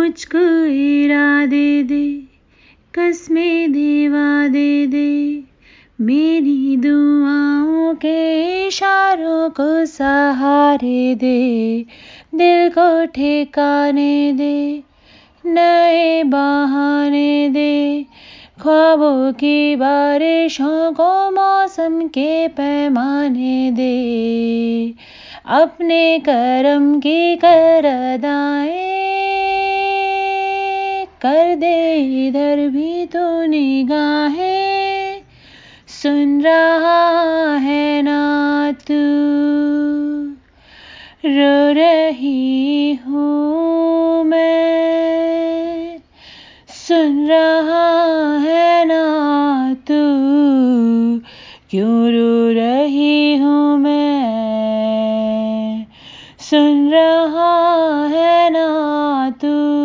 मुझको इरादे दे कसमें देवा दे दे। मेरी दुआओं के इशारों को सहारे दे, दिल को ठिकाने दे, नए बहाने दे। ख्वाबों की बारिशों को मौसम के पैमाने दे, अपने कर्म की कर कर दे, इधर भी तो निगाहें। सुन रहा है ना तू रो रही हूँ मैं। सुन रहा है ना तू क्यों रो रही हूँ मैं? सुन रहा है ना तू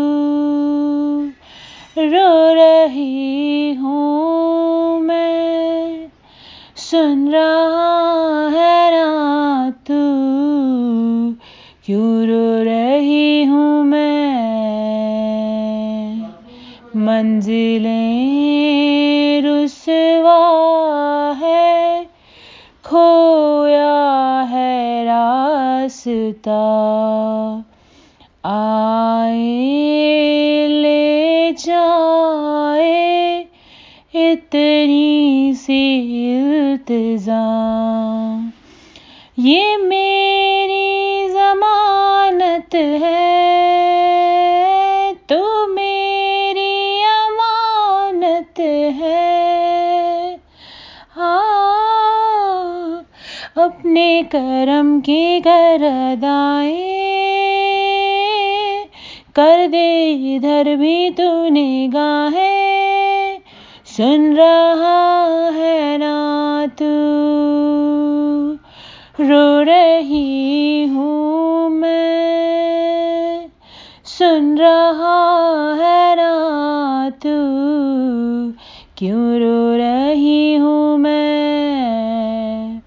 रो रही हूँ मैं। सुन रहा है ना तू क्यों रो रही हूँ मैं? मंजिलें रुसवा है, खोया है रास्ता। इतनी सी इल्तजा ये मेरी जमानत है तो मेरी अमानत है। हाँ अपने करम की गरदाएँ, कर दे इधर भी तू निगाहें। सुन रहा है ना तू। रो रही हूँ मैं। सुन रहा है ना तू। क्यों रो रही हूँ मैं?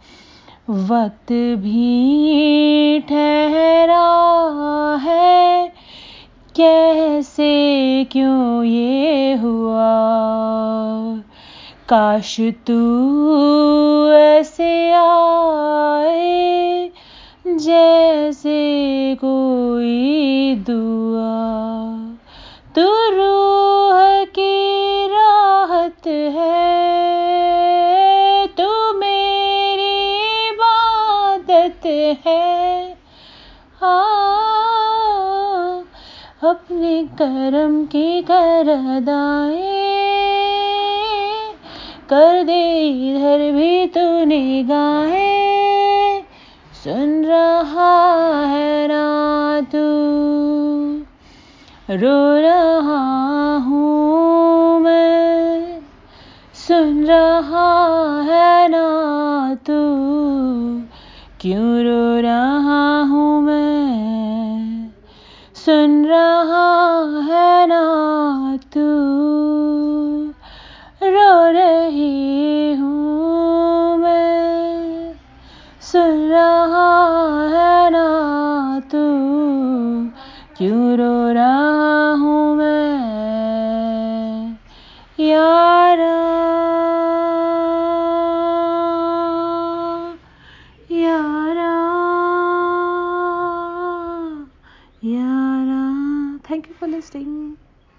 वक्त भी ठहरा है। कैसे क्यों ये हुआ? काश तू ऐसे आए जैसे कोई दुआ। तू रूह की राहत है, तू मेरी इबादत है। अपने करम की कर कर दे इधर भी तूने निगाहें सुन रहा है ना तू रो रहा हूँ मैं। सुन रहा है ना तू क्यों रो रहा सुन रहा है ना तू। रो रही हूँ मैं। सुन रहा है ना तू। क्यों रो रहा